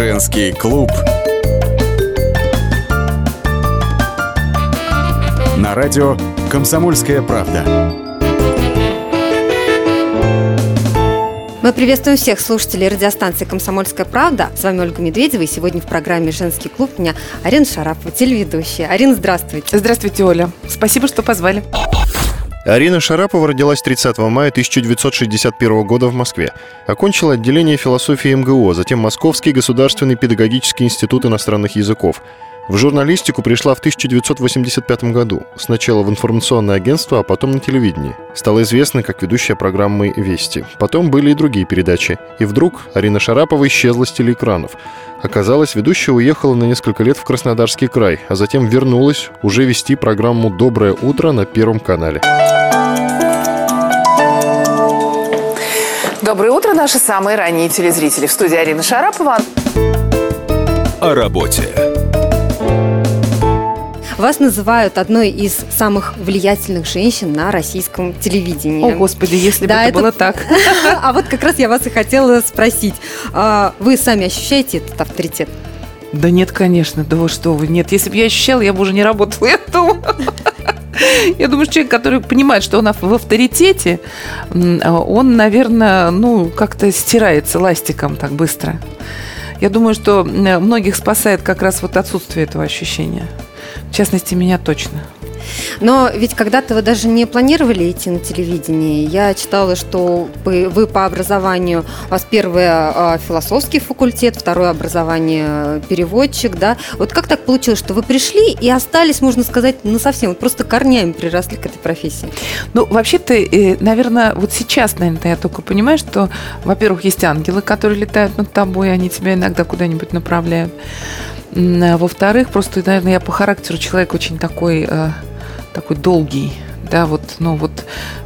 Женский клуб. На радио «Комсомольская правда». Мы приветствуем всех слушателей радиостанции «Комсомольская правда». С вами Ольга Медведева. И сегодня в программе «Женский клуб» у меня Арина Шарапова, телеведущая. Арина, здравствуйте. Здравствуйте, Оля. Спасибо, что позвали. Арина Шарапова родилась 30 мая 1961 года в Москве. Окончила отделение философии МГУ, а затем Московский государственный педагогический институт иностранных языков. В журналистику пришла в 1985 году. Сначала в информационное агентство, а потом на телевидении. Стала известна как ведущая программы «Вести». Потом были и другие передачи. И вдруг Арина Шарапова исчезла с телеэкранов. Оказалось, ведущая уехала на несколько лет в Краснодарский край, а затем вернулась уже вести программу «Доброе утро» на Первом канале. Доброе утро, наши самые ранние телезрители. В студии Арина Шарапова. О работе. Вас называют одной из самых влиятельных женщин на российском телевидении. О, Господи, если Да, бы это, это- было так. А вот как раз я вас и хотела спросить. А Вы сами ощущаете этот авторитет? Да нет, конечно, да вы что вы. Нет, если бы я ощущала, я бы уже не работала, я думаю. Я думаю, что человек, который понимает, что он в авторитете, а он, наверное, ну, как-то стирается ластиком так быстро. Я думаю, что многих спасает как раз вот отсутствие этого ощущения. В частности, меня точно. Но ведь когда-то вы даже не планировали идти на телевидение. Я читала, что вы, по образованию, у вас первое а, философский факультет, второе образование э, переводчик, да. Вот как так получилось, что вы пришли и остались, можно сказать, на совсем, вот просто корнями приросли к этой профессии? Ну, вообще-то, э, наверное, вот сейчас, наверное, я только понимаю, что, во-первых, есть ангелы, которые летают над тобой, они тебя иногда куда-нибудь направляют. А Во-вторых, просто, наверное, я по характеру человек очень такой, э, такой долгий, да, вот, ну вот,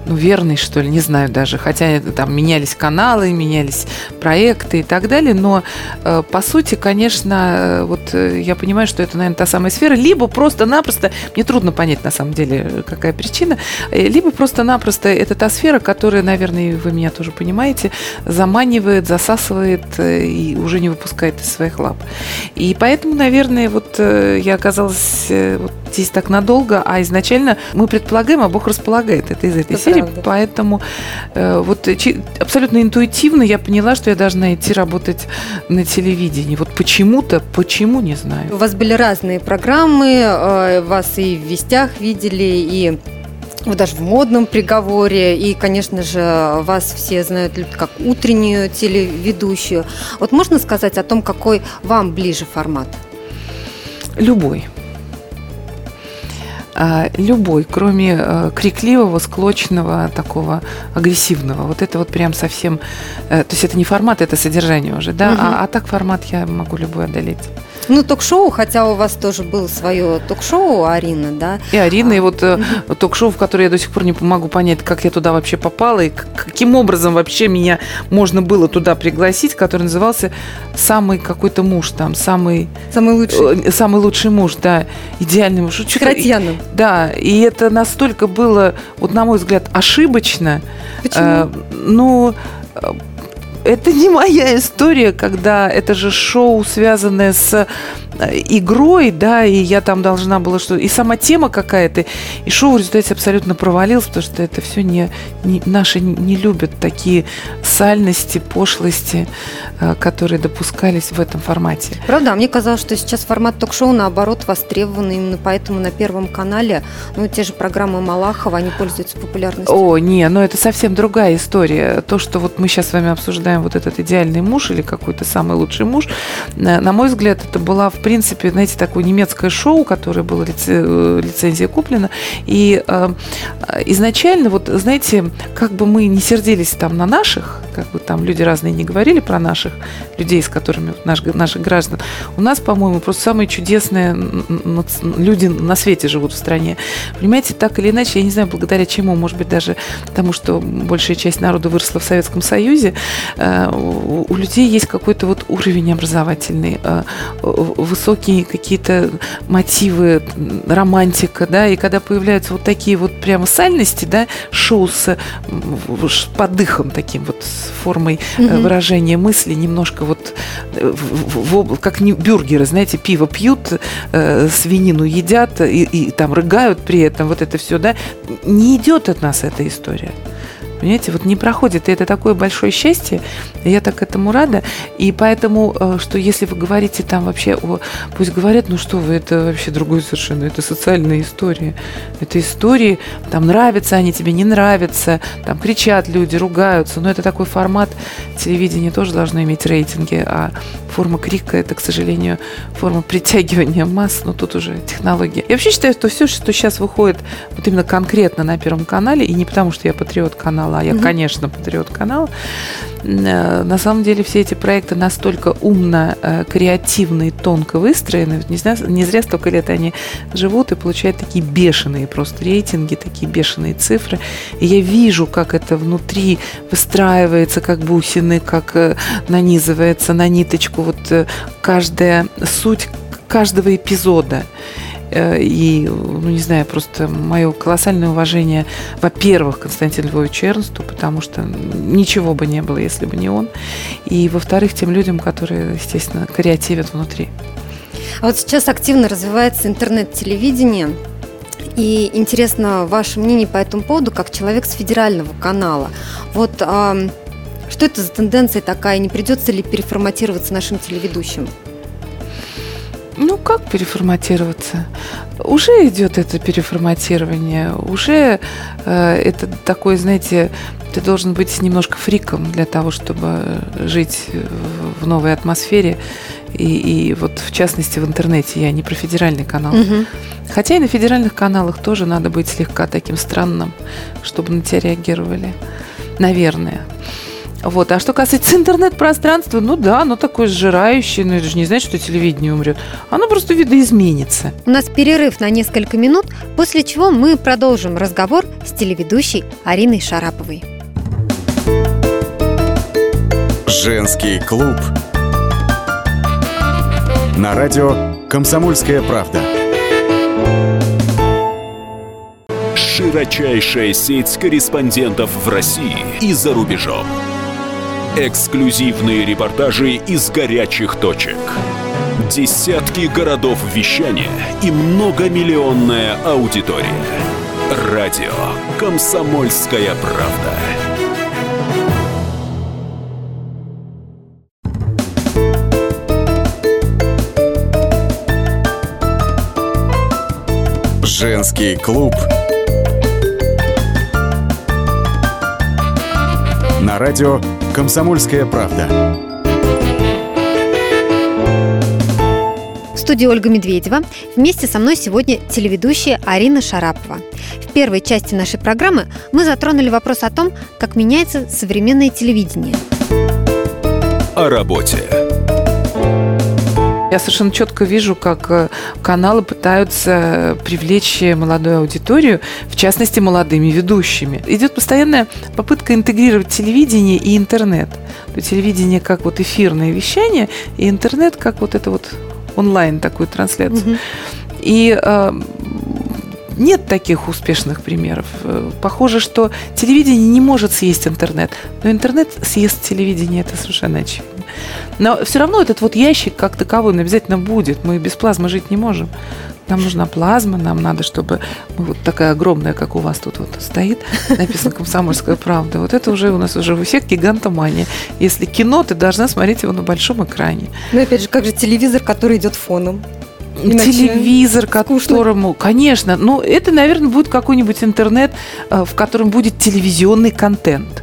ну верный, что ли, не знаю даже, хотя там менялись каналы, менялись проекты и так далее, но э, по сути, конечно, э, вот э, я понимаю, что это, наверное, та самая сфера, либо просто-напросто, мне трудно понять на самом деле, какая причина, э, либо просто-напросто это та сфера, которая, наверное, вы меня тоже понимаете, заманивает, засасывает и уже не выпускает из своих лап. И поэтому, наверное, вот я оказалась вот здесь так надолго, а изначально мы предполагаем, а Бог располагает. Это из этой Это серии. правда. Поэтому э, вот э, чи- абсолютно интуитивно я поняла, что я должна идти работать на телевидении. Вот почему-то, почему, не знаю. У вас были разные программы, э, вас и в «Вестях» видели, и даже в модном приговоре, и, конечно же, вас все знают как утреннюю телеведущую. Вот можно сказать о том, какой вам ближе формат? Любой. А, Любой, кроме э, крикливого, склочного, такого агрессивного. Вот это вот прям совсем... э, То есть это не формат, это содержание уже, да? Мгм. А, а так формат я могу любой одолеть. Ну, ток-шоу, хотя у вас тоже было свое ток-шоу, Арина, да? И Арина, и вот э, ток-шоу, в которое я до сих пор не могу понять, как я туда вообще попала, и каким образом вообще меня можно было туда пригласить, который назывался «Самый какой-то муж», там, «Самый, Самый лучший. э, самый лучший муж», да, идеальный муж. С Кратьяном. Да, и это настолько было, вот на мой взгляд, ошибочно. Почему? Э, ну, это не моя история, когда это же шоу, связанное с игрой, да, и я там должна была что и сама тема какая-то, и шоу в результате абсолютно провалилось, потому что это все не, не- наши не, любят такие сальности, пошлости, э, которые допускались в этом формате. Правда, а мне казалось, что сейчас формат ток-шоу, наоборот, востребован, именно поэтому на Первом канале, ну, те же программы Малахова, они пользуются популярностью. О, не, но это совсем другая история. То, что вот мы сейчас с вами обсуждаем вот этот идеальный муж или какой-то самый лучший муж, на на мой взгляд, это была, в принципе, знаете, такое немецкое шоу, которое было э, лицензия куплена. И э, изначально, вот, знаете, как бы мы не сердились там на наших, как бы там люди разные не говорили про наших людей, с которыми наш, наших граждан, у нас, по-моему, просто самые чудесные люди на свете живут в стране. Понимаете, так или иначе, я не знаю, благодаря чему, может быть, даже тому, что большая часть народа выросла в Советском Союзе, э, у людей есть какой-то вот уровень образовательный, э, высокие какие-то мотивы, романтика, да, и когда появляются вот такие вот прямо сальности, да, шоу с подыхом таким вот, формой mm-hmm. выражения мысли, немножко вот в, в, как не бюргеры, знаете, пиво пьют, э, свинину едят и, и там рыгают при этом, вот это все, да, не идет от нас эта история. Понимаете, вот не проходит. И это такое большое счастье. Я так этому рада. И поэтому, э, что если вы говорите там вообще о... Пусть говорят, ну что вы, это вообще другое совершенно. Это социальная история. Это истории, там нравятся они тебе, не нравятся. Там кричат люди, ругаются. Но это такой формат. Телевидение тоже должно иметь рейтинги. А форма крика – это, к сожалению, форма притягивания масс. Но тут уже технология. Я вообще считаю, что все, что сейчас выходит вот именно конкретно на Первом канале, и не потому, что я патриот канала, канала, я, конечно, патриот канала. Э, на самом деле все эти проекты настолько умно, э, креативно и тонко выстроены. Не, зря, не зря столько лет они живут и получают такие бешеные просто рейтинги, такие бешеные цифры. И я вижу, как это внутри выстраивается, как бусины, как э, нанизывается на ниточку вот каждая суть каждого эпизода. Э, и, ну, не знаю, просто мое колоссальное уважение, во-первых, Константину Львовичу Эрнсту, потому что ничего бы не было, если бы не он. И, во-вторых, тем людям, которые, естественно, креативят внутри. А вот сейчас активно развивается интернет-телевидение. И интересно ваше мнение по этому поводу, как человек с федерального канала. Вот а, что это за тенденция такая? Не придется ли переформатироваться нашим телеведущим? Ну, как переформатироваться? Уже идет это переформатирование, уже э, это такой, знаете, ты должен быть немножко фриком для того, чтобы жить в новой атмосфере. И, и вот в частности в интернете я не про федеральный канал. Угу. Хотя и на федеральных каналах тоже надо быть слегка таким странным, чтобы на тебя реагировали. Наверное. Вот. А что касается интернет-пространства, ну да, оно такое сжирающее, но это же не значит, что телевидение умрет. Оно просто видоизменится. У нас перерыв на несколько минут, после чего мы продолжим разговор с телеведущей Ариной Шараповой. Женский клуб. На радио «Комсомольская правда». Широчайшая сеть корреспондентов в России и за рубежом – Эксклюзивные репортажи из горячих точек. Десятки городов вещания и многомиллионная аудитория. Радио «Комсомольская правда». Женский клуб на радио «Комсомольская правда». В студии Ольга Медведева. Вместе со мной сегодня телеведущая Арина Шарапова. В первой части нашей программы мы затронули вопрос о том, как меняется современное телевидение. О работе. Я совершенно четко вижу, как э, каналы пытаются привлечь молодую аудиторию, в частности, молодыми ведущими. Идет постоянная попытка интегрировать телевидение и интернет. То телевидение как вот эфирное вещание, и интернет как вот это вот онлайн такую трансляцию. Угу. И э, нет таких успешных примеров. Э, похоже, что телевидение не может съесть интернет, но интернет съест телевидение, это совершенно очевидно. Но все равно этот вот ящик как таковой обязательно будет. Мы без плазмы жить не можем. Нам нужна плазма, нам надо, чтобы мы вот такая огромная, как у вас тут вот стоит, написано «Комсомольская правда». Вот это уже у нас уже в эффект гигантомания. Если кино, ты должна смотреть его на большом экране. Ну, опять же, как же телевизор, который идет фоном? Иначе телевизор, которому, конечно, ну это, наверное, будет какой-нибудь интернет, э, в котором будет телевизионный контент.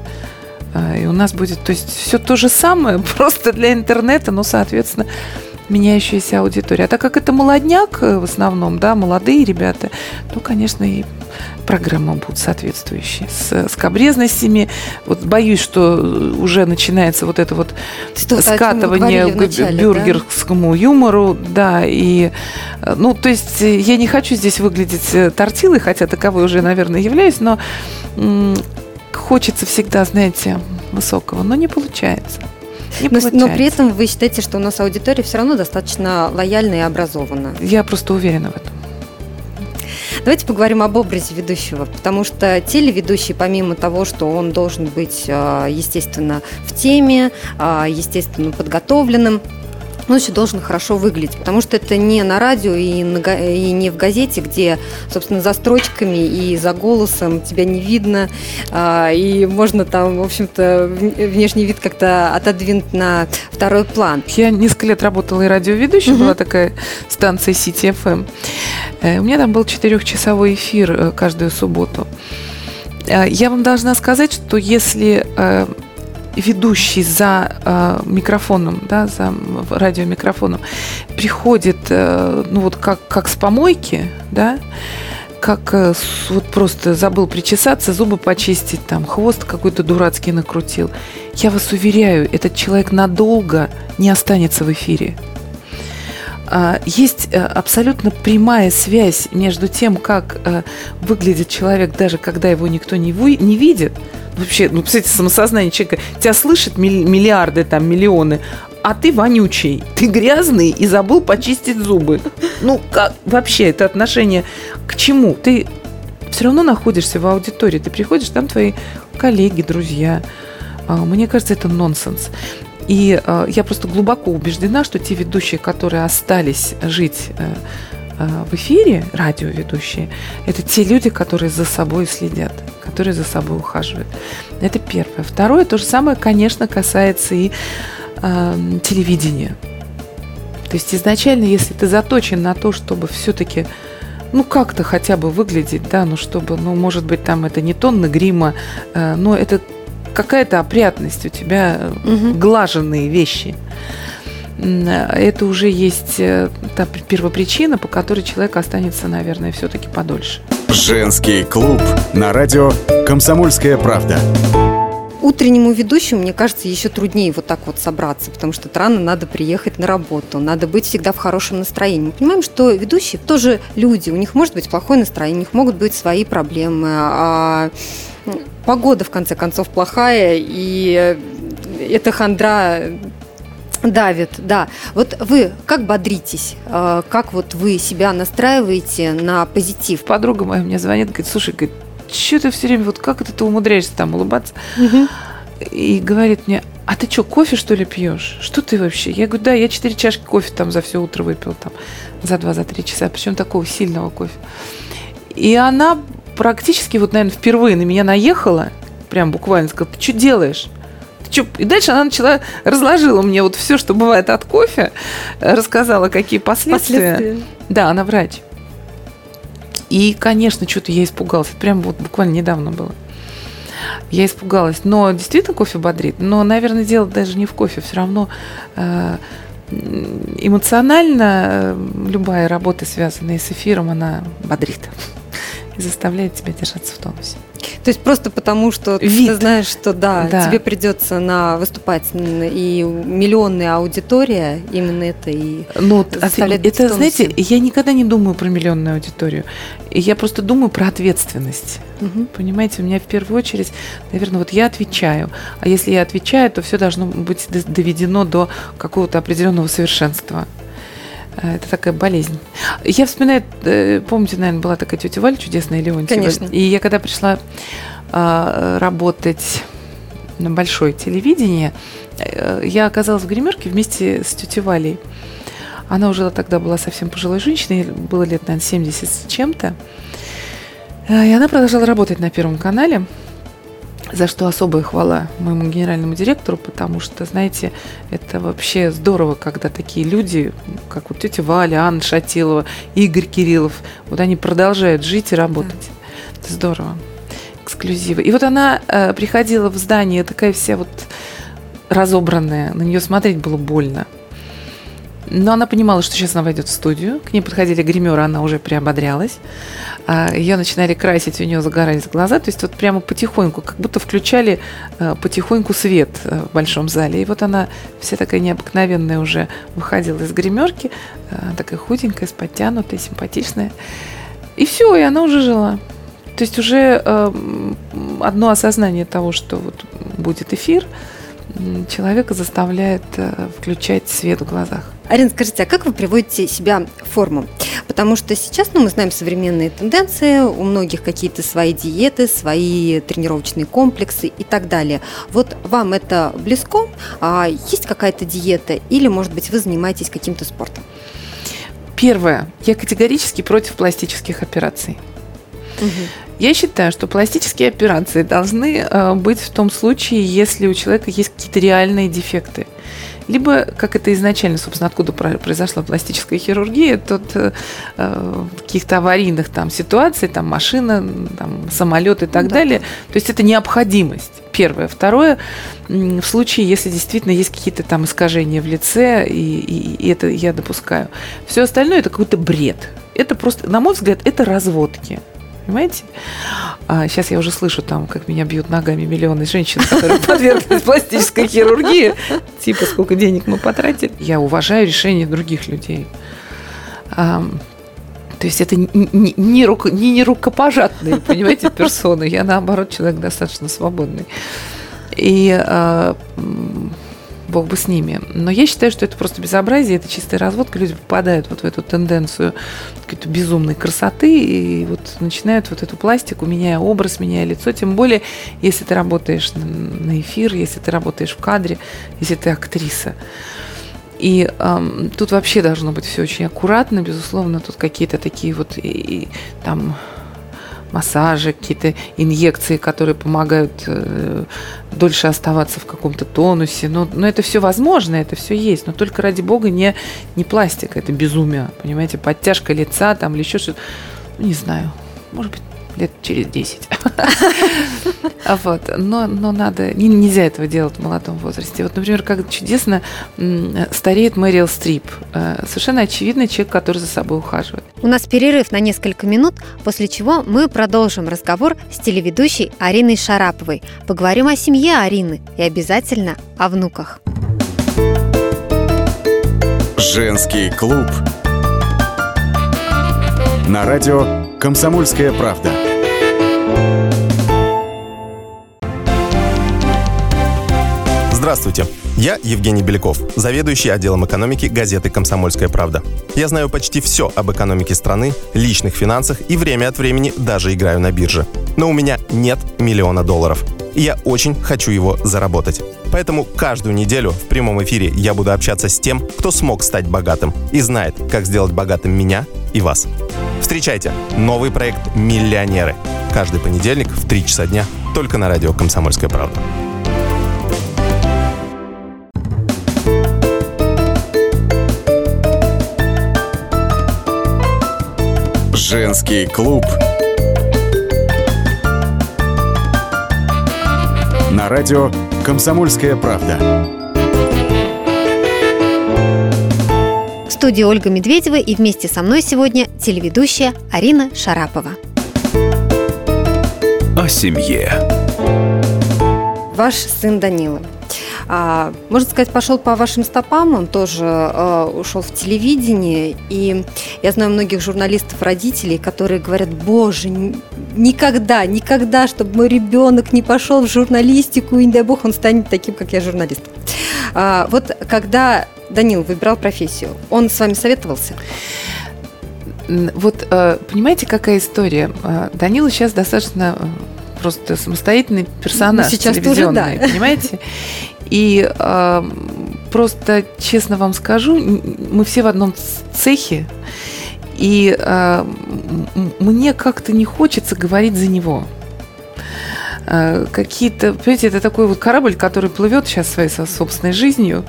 Э, и у нас будет, то есть все то же самое, просто для интернета, но, соответственно, меняющаяся аудитория. А так как это молодняк э, в основном, да, молодые ребята, то, конечно, и программы будут соответствующие. С скобрезностями. Вот боюсь, что уже начинается вот это вот что скатывание к начале, бюргерскому да? юмору. Да, и, э, ну, то есть я не хочу здесь выглядеть тортилой, хотя таковой уже, наверное, являюсь, но хочется всегда, знаете, высокого, но не получается. Не но, но при этом вы считаете, что у нас аудитория все равно достаточно лояльна и образована? Я просто уверена в этом. Давайте поговорим об образе ведущего, потому что телеведущий, помимо того, что он должен быть, а, естественно, в теме, а, естественно, подготовленным, он еще должен хорошо выглядеть, потому что это не на радио и, на, и не в газете, где, собственно, за строчками и за голосом тебя не видно, а, и можно там, в общем-то, внешний вид как-то отодвинуть на второй план. Я несколько лет работала и радиоведущей, угу. была такая станция City FM. Э, у меня там был четырехчасовой эфир э, каждую субботу. Э, я вам должна сказать, что если ведущий за э, микрофоном, да, за радиомикрофоном, приходит, э, ну вот как, как с помойки, да, как э, вот просто забыл причесаться, зубы почистить, там хвост какой-то дурацкий накрутил. Я вас уверяю, этот человек надолго не останется в эфире. А, есть э, абсолютно прямая связь между тем, как э, выглядит человек, даже когда его никто не, вы, не видит, вообще, ну, кстати, самосознание человека, тебя слышат миллиарды, там, миллионы, а ты вонючий, ты грязный и забыл почистить зубы. Ну, как вообще это отношение к чему? Ты все равно находишься в аудитории, ты приходишь, там твои коллеги, друзья. А, мне кажется, это нонсенс. И а, я просто глубоко убеждена, что те ведущие, которые остались жить э, э, в эфире, радиоведущие, это те люди, которые за собой следят которые за собой ухаживают. Это первое. Второе, то же самое, конечно, касается и э, телевидения. То есть изначально, если ты заточен на то, чтобы все-таки ну, как-то хотя бы выглядеть, да, ну, чтобы, ну, может быть, там это не тонны грима, э, но это какая-то опрятность у тебя, угу. глаженные вещи. Это уже есть э, та первопричина, по которой человек останется, наверное, все-таки подольше. Женский клуб на радио «Комсомольская правда». Утреннему ведущему, мне кажется, еще труднее вот так вот собраться, потому что рано надо приехать на работу, надо быть всегда в хорошем настроении. Мы понимаем, что ведущие тоже люди, у них может быть плохое настроение, у них могут быть свои проблемы, а погода, в конце концов, плохая, и эта хандра давит, да. Вот вы как бодритесь? А, как вот вы себя настраиваете на позитив? Подруга моя мне звонит, говорит, слушай, говорит, что ты все время, вот как это ты умудряешься там улыбаться? Угу. И говорит мне, а ты что, кофе что ли пьешь? Что ты вообще? Я говорю, да, я четыре чашки кофе там за все утро выпил там за два, за три часа, причем такого сильного кофе. И она практически вот, наверное, впервые на меня наехала, прям буквально сказала, ты что делаешь? И дальше она начала, разложила мне вот все, что бывает от кофе, рассказала, какие последствия. последствия. Да, она врач. И, конечно, что-то я испугалась. Прям вот буквально недавно было. Я испугалась. Но действительно кофе бодрит. Но, наверное, дело даже не в кофе. Все равно э, эмоционально э, любая работа, связанная с эфиром, она бодрит и заставляет тебя держаться в тонусе. То есть просто потому, что Вид. ты знаешь, что да, да, тебе придется на выступать и миллионная аудитория, именно это и ну, заставляет Это, знаете, я никогда не думаю про миллионную аудиторию. Я просто думаю про ответственность. Угу. Понимаете, у меня в первую очередь, наверное, вот я отвечаю. А если я отвечаю, то все должно быть доведено до какого-то определенного совершенства. Э, это такая болезнь. Я вспоминаю, э, помните, наверное, была такая тетя Валя чудесная Леонтьева. Конечно. И я когда пришла а, работать на большое телевидение, э, я оказалась в гримерке вместе с тетей Валей. Она уже тогда была совсем пожилой женщиной, было лет, наверное, 70 с чем-то. И она продолжала работать на Первом канале за что особая хвала моему генеральному директору, потому что, знаете, это вообще здорово, когда такие люди, как вот тетя Валя, Анна Шатилова, Игорь Кириллов, вот они продолжают жить и работать. Да. Это здорово. Эксклюзивы. И вот она э, приходила в здание, такая вся вот разобранная, на нее смотреть было больно. Но она понимала, что сейчас она войдет в студию. К ней подходили гримеры, она уже приободрялась. А, Ее начинали красить, у нее загорались глаза. То есть вот прямо потихоньку, как будто включали а, потихоньку свет а, в большом зале. И вот она вся такая необыкновенная уже выходила из гримерки, такая худенькая, подтянутая, симпатичная. И все, и она уже жила. То есть уже одно осознание того, что вот будет эфир – человека заставляет э, включать свет в глазах. Арина, скажите, а как вы приводите себя в форму? Потому что сейчас, ну, мы знаем современные тенденции, у многих какие-то свои диеты, свои тренировочные комплексы и так далее. Вот вам это близко? А есть какая-то диета или, может быть, вы занимаетесь каким-то спортом? Первое. Я категорически против пластических операций. Угу. Я считаю, что пластические операции должны э, быть в том случае, если у человека есть какие-то реальные дефекты. Либо, как это изначально, собственно, откуда произошла пластическая хирургия, тот э, э каких-то аварийных там ситуаций, там машина, там самолет и так да. далее. То есть это необходимость. Первое. Второе, в случае, если действительно есть какие-то там искажения в лице, и, и, и это я допускаю. Все остальное это какой-то бред. Это просто, на мой взгляд, это разводки. Понимаете? А сейчас я уже слышу там, как меня бьют ногами миллионы женщин, которые подверглись пластической хирургии. Типа, сколько денег мы потратили. Я уважаю решение других людей. То есть это не, не, руко, не, не рукопожатные, понимаете, персоны. Я, наоборот, человек достаточно свободный. И а, бог бы с ними. Но я считаю, что это просто безобразие, это чистая разводка. Люди попадают вот в эту тенденцию какой-то безумной красоты и вот начинают вот эту пластику, меняя образ, меняя лицо. Тем более, если ты работаешь на эфир, если ты работаешь в кадре, если ты актриса. И эм, тут вообще должно быть все очень аккуратно, безусловно, тут какие-то такие вот и, и, там массажи, какие-то инъекции, которые помогают э, дольше оставаться в каком-то тонусе. Но, но это все возможно, это все есть. Но только ради бога не, не пластика, это безумие. Понимаете, подтяжка лица там или еще что-то. Ну, не знаю. Может быть, лет через 10. А вот. Но, но надо, нельзя этого делать в молодом возрасте. Вот, например, как чудесно стареет Мэрил Стрип. Э, совершенно очевидный человек, который за собой ухаживает. У нас перерыв на несколько минут, после чего мы продолжим разговор с телеведущей Ариной Шараповой. Поговорим о семье Арины и обязательно о внуках. Женский клуб. На радио «Комсомольская правда». Здравствуйте. Я Евгений Беляков, заведующий отделом экономики газеты «Комсомольская правда». Я знаю почти все об экономике страны, личных финансах и время от времени даже играю на бирже. Но у меня нет миллиона долларов. И я очень хочу его заработать. Поэтому каждую неделю в прямом эфире я буду общаться с тем, кто смог стать богатым и знает, как сделать богатым меня и вас. Встречайте новый проект «Миллионеры». Каждый понедельник в 3 часа дня только на радио «Комсомольская правда». Женский клуб. На радио «Комсомольская правда». В студии Ольга Медведева и вместе со мной сегодня телеведущая Арина Шарапова. О семье. Ваш сын Данила а, можно сказать, пошел по вашим стопам, он тоже а, ушел в телевидение, и я знаю многих журналистов, родителей, которые говорят, боже, никогда, никогда, чтобы мой ребенок не пошел в журналистику, и не дай бог он станет таким, как я, журналист. А, вот когда Данил выбирал профессию, он с вами советовался? Вот э, понимаете, какая история? Э, Данила сейчас достаточно э, просто самостоятельный персонаж ну, сейчас телевизионный, тоже, да. понимаете? И э, просто, честно вам скажу, мы все в одном цехе, и э, мне как-то не хочется говорить за него а, какие-то, понимаете, это такой вот корабль, который плывет сейчас своей собственной жизнью,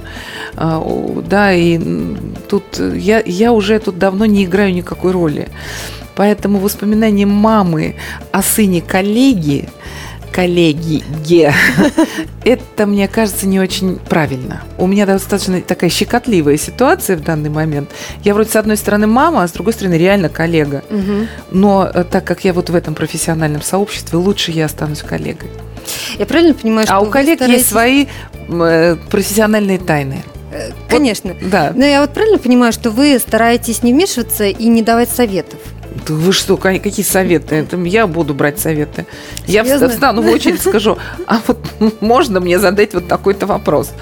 а, да, и тут я, я уже тут давно не играю никакой роли. Поэтому воспоминания мамы о сыне коллеги, коллеги. Это, мне кажется, не очень правильно. У меня достаточно такая щекотливая ситуация в данный момент. Я вроде с одной стороны мама, а с другой стороны реально коллега. Но э, так как я вот в этом профессиональном сообществе, лучше я останусь коллегой. Я правильно понимаю, что А у коллег стараетесь... есть свои э, профессиональные тайны. Конечно. Вот, да. Но я вот правильно понимаю, что вы стараетесь не вмешиваться и не давать советов? Да Вы что, ка- какие советы? Это я буду брать советы. Я Серьезно? вста- встану в очередь, скажу, а вот можно мне задать вот такой-то вопрос?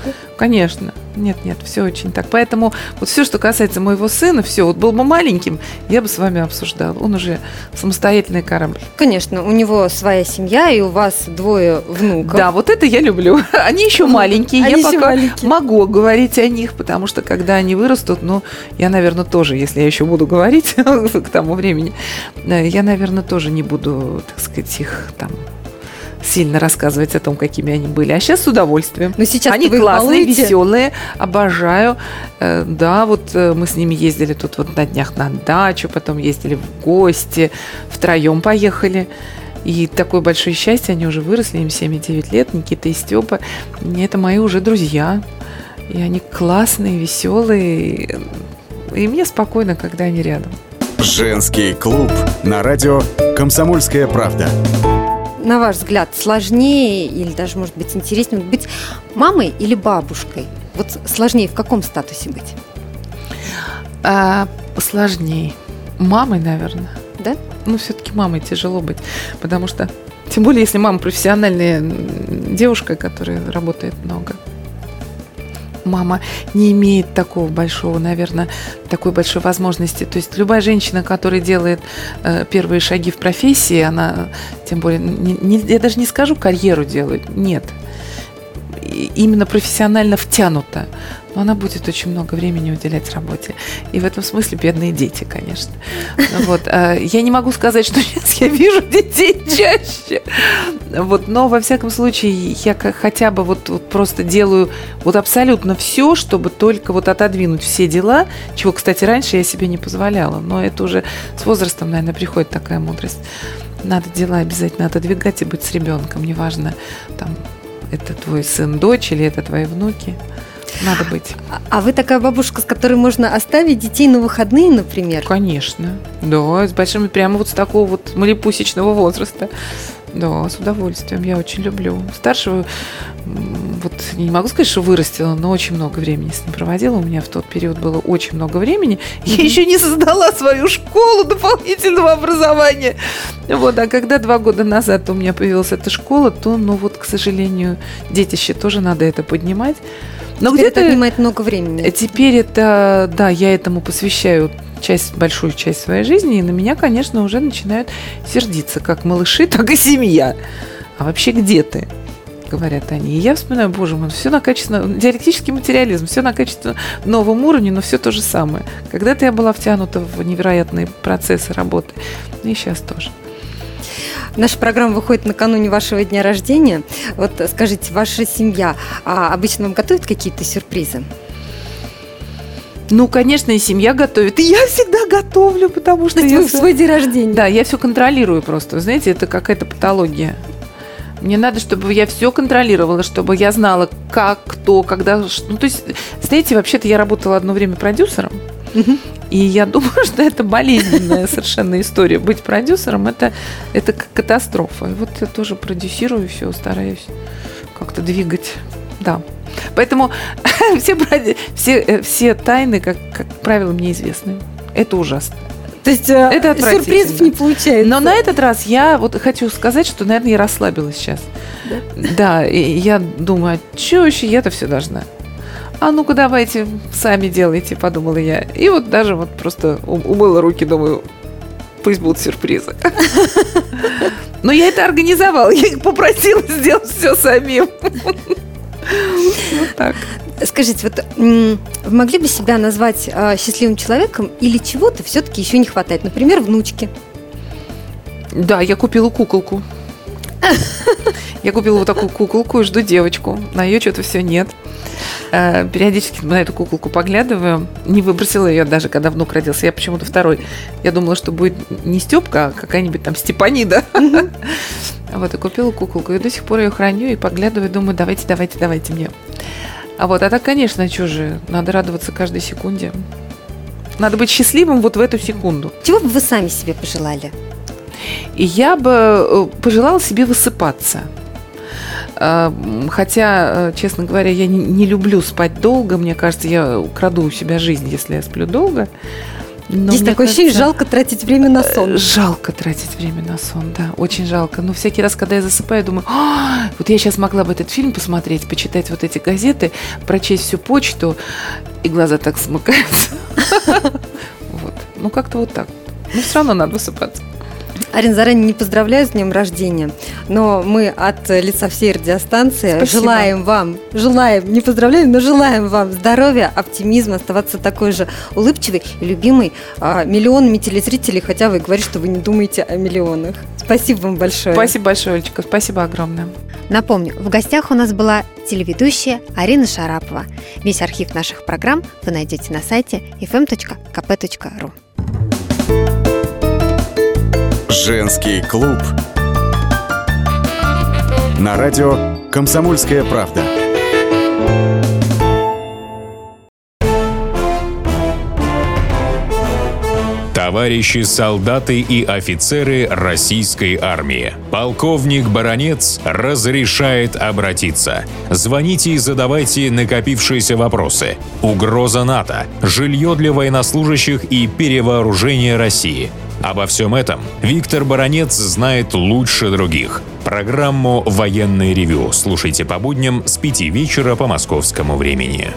Конечно. Нет, нет, все очень так. Поэтому вот все, что касается моего сына, все, вот был бы маленьким, я бы с вами обсуждала. Он уже самостоятельный корабль. Конечно, у него своя семья, и у вас двое внуков. Да, вот это я люблю. Они еще маленькие, Они я еще пока маленькие. могу говорить о них, потому что когда они вырастут, ну, я, наверное, тоже, если я еще буду говорить к тому времени, э, я, наверное, тоже не буду, так сказать, их там сильно рассказывать о том, какими они были. А сейчас с удовольствием. Но сейчас Они классные, балуете? веселые, обожаю. Э, Да, вот э, мы с ними ездили тут вот на днях на дачу, потом ездили в гости, втроем поехали. И такое большое счастье, они уже выросли, им 7 и 9 лет, Никита и Степа. И Это мои уже друзья. И они классные, веселые. И мне спокойно, когда они рядом. Женский клуб на радио «Комсомольская правда». На ваш взгляд, сложнее или даже, может быть, интереснее быть мамой или бабушкой? Вот сложнее в каком статусе быть? А сложнее. Мамой, наверное. Да? Ну, все-таки мамой тяжело быть, потому что, тем более, если мама профессиональная девушка, которая работает много, мама не имеет такого большого, наверное, такой большой возможности. То есть любая женщина, которая делает э, первые шаги в профессии, она, тем более, не- не- я даже не скажу карьеру делает, нет. Именно профессионально втянута. Но она будет очень много времени уделять работе. И в этом смысле бедные дети, конечно. Ну Вот. а Я не могу сказать, что сейчас я вижу детей чаще. Вот. Но, во всяком случае, я хотя бы вот, вот просто делаю вот абсолютно все, чтобы только вот отодвинуть все дела, чего, кстати, раньше я себе не позволяла. Но это уже с возрастом, наверное, приходит такая мудрость. Надо дела обязательно отодвигать и быть с ребенком. Неважно, там, это твой сын, дочь или это твои внуки. Надо быть. А- А вы такая бабушка, с которой можно оставить детей на выходные, например? Конечно. Да, с большими, прямо вот с такого вот малепусечного возраста. Да, с удовольствием. Я очень люблю. Старшего, вот не могу сказать, что вырастила, но очень много времени с ним проводила. У меня в тот период было очень много времени. Я еще не создала свою школу дополнительного образования. Вот, а когда два года назад у меня появилась эта школа, то, ну вот, к сожалению, детище тоже надо это поднимать. Но Теперь это где-то отнимает много времени. Теперь это, да, я этому посвящаю часть, большую часть своей жизни, и на меня, конечно, уже начинают сердиться, как малыши, так и семья. А вообще где ты? говорят они. И я вспоминаю, боже мой, все на качественно, диалектический материализм, все на качественно новом уровне, но все то же самое. Когда-то я была втянута в невероятные процессы работы, и сейчас тоже. Наша программа выходит накануне вашего дня рождения. Вот скажите, ваша семья а, обычно вам готовит какие-то сюрпризы? Ну, конечно, и семья готовит. И я всегда готовлю, потому что То есть я вы в свой день рождения? Да, я все контролирую просто. Знаете, это какая-то патология. Мне надо, чтобы я все контролировала, чтобы я знала, как, кто, когда. Ну, то есть, знаете, вообще-то я работала одно время продюсером. И я думаю, что это болезненная совершенно история. Быть продюсером это, это катастрофа. И вот я тоже продюсирую все, стараюсь как-то двигать. Да. Поэтому все, все, э, все тайны, как, как правило, мне известны. Это ужасно. То есть э, Это сюрпризов не получается? Но на этот раз я вот хочу сказать, что, наверное, я расслабилась сейчас. Да, и я думаю, а что вообще я-то все должна? А ну-ка давайте сами делайте, подумала я. И вот даже вот просто умыла руки, думаю, пусть будут сюрпризы. Но я это организовала, я их попросила сделать все самим. Вот так. Скажите, вот вы могли бы себя назвать э, счастливым человеком или чего-то все-таки еще не хватает? Например, внучки. Да, я купила куколку. Я купила вот такую куколку и жду девочку. На ее что-то все нет. Э, Периодически на эту куколку поглядываю. Не выбросила ее даже, когда внук родился. Я почему-то второй. Я думала, что будет не Степка, а какая-нибудь там Степанида. Вот, и купила куколку. И до сих пор ее храню и поглядываю, думаю, давайте, давайте, давайте мне. А вот, а так, конечно, что же, надо радоваться каждой секунде. Надо быть счастливым вот в эту секунду. Чего бы вы сами себе пожелали? И я бы э, пожелала себе высыпаться. Э, Хотя, э, честно говоря, я не, люблю спать долго. Мне кажется, я украду у себя жизнь, если я сплю долго. Но Есть мне такое ощущение, кажется, жалко тратить время на сон. Жалко тратить время на сон, да, очень жалко. Но всякий раз, когда я засыпаю, думаю, «А, вот я сейчас могла бы этот фильм посмотреть, почитать вот эти газеты, прочесть всю почту, и глаза так смыкаются. Вот. Ну, как-то вот так. Но все равно надо высыпаться. Арин, заранее не поздравляю с днем рождения, но мы от лица всей радиостанции Спасибо. желаем вам, желаем, не поздравляем, но желаем вам здоровья, оптимизма, оставаться такой же улыбчивой и любимой а, миллионами телезрителей, хотя вы говорите, что вы не думаете о миллионах. Спасибо вам большое. Спасибо большое, Олечка, спасибо огромное. Напомню, в гостях у нас была телеведущая Арина Шарапова. Весь архив наших программ вы найдете на сайте fm.kp.ru. Женский клуб. На радио «Комсомольская правда». Товарищи солдаты и офицеры российской армии. Полковник Баронец разрешает обратиться. Звоните и задавайте накопившиеся вопросы. Угроза НАТО, жилье для военнослужащих и перевооружение России. Обо всем этом Виктор Баронец знает лучше других. Программу «Военный ревю» слушайте по будням с 5 вечера по московскому времени.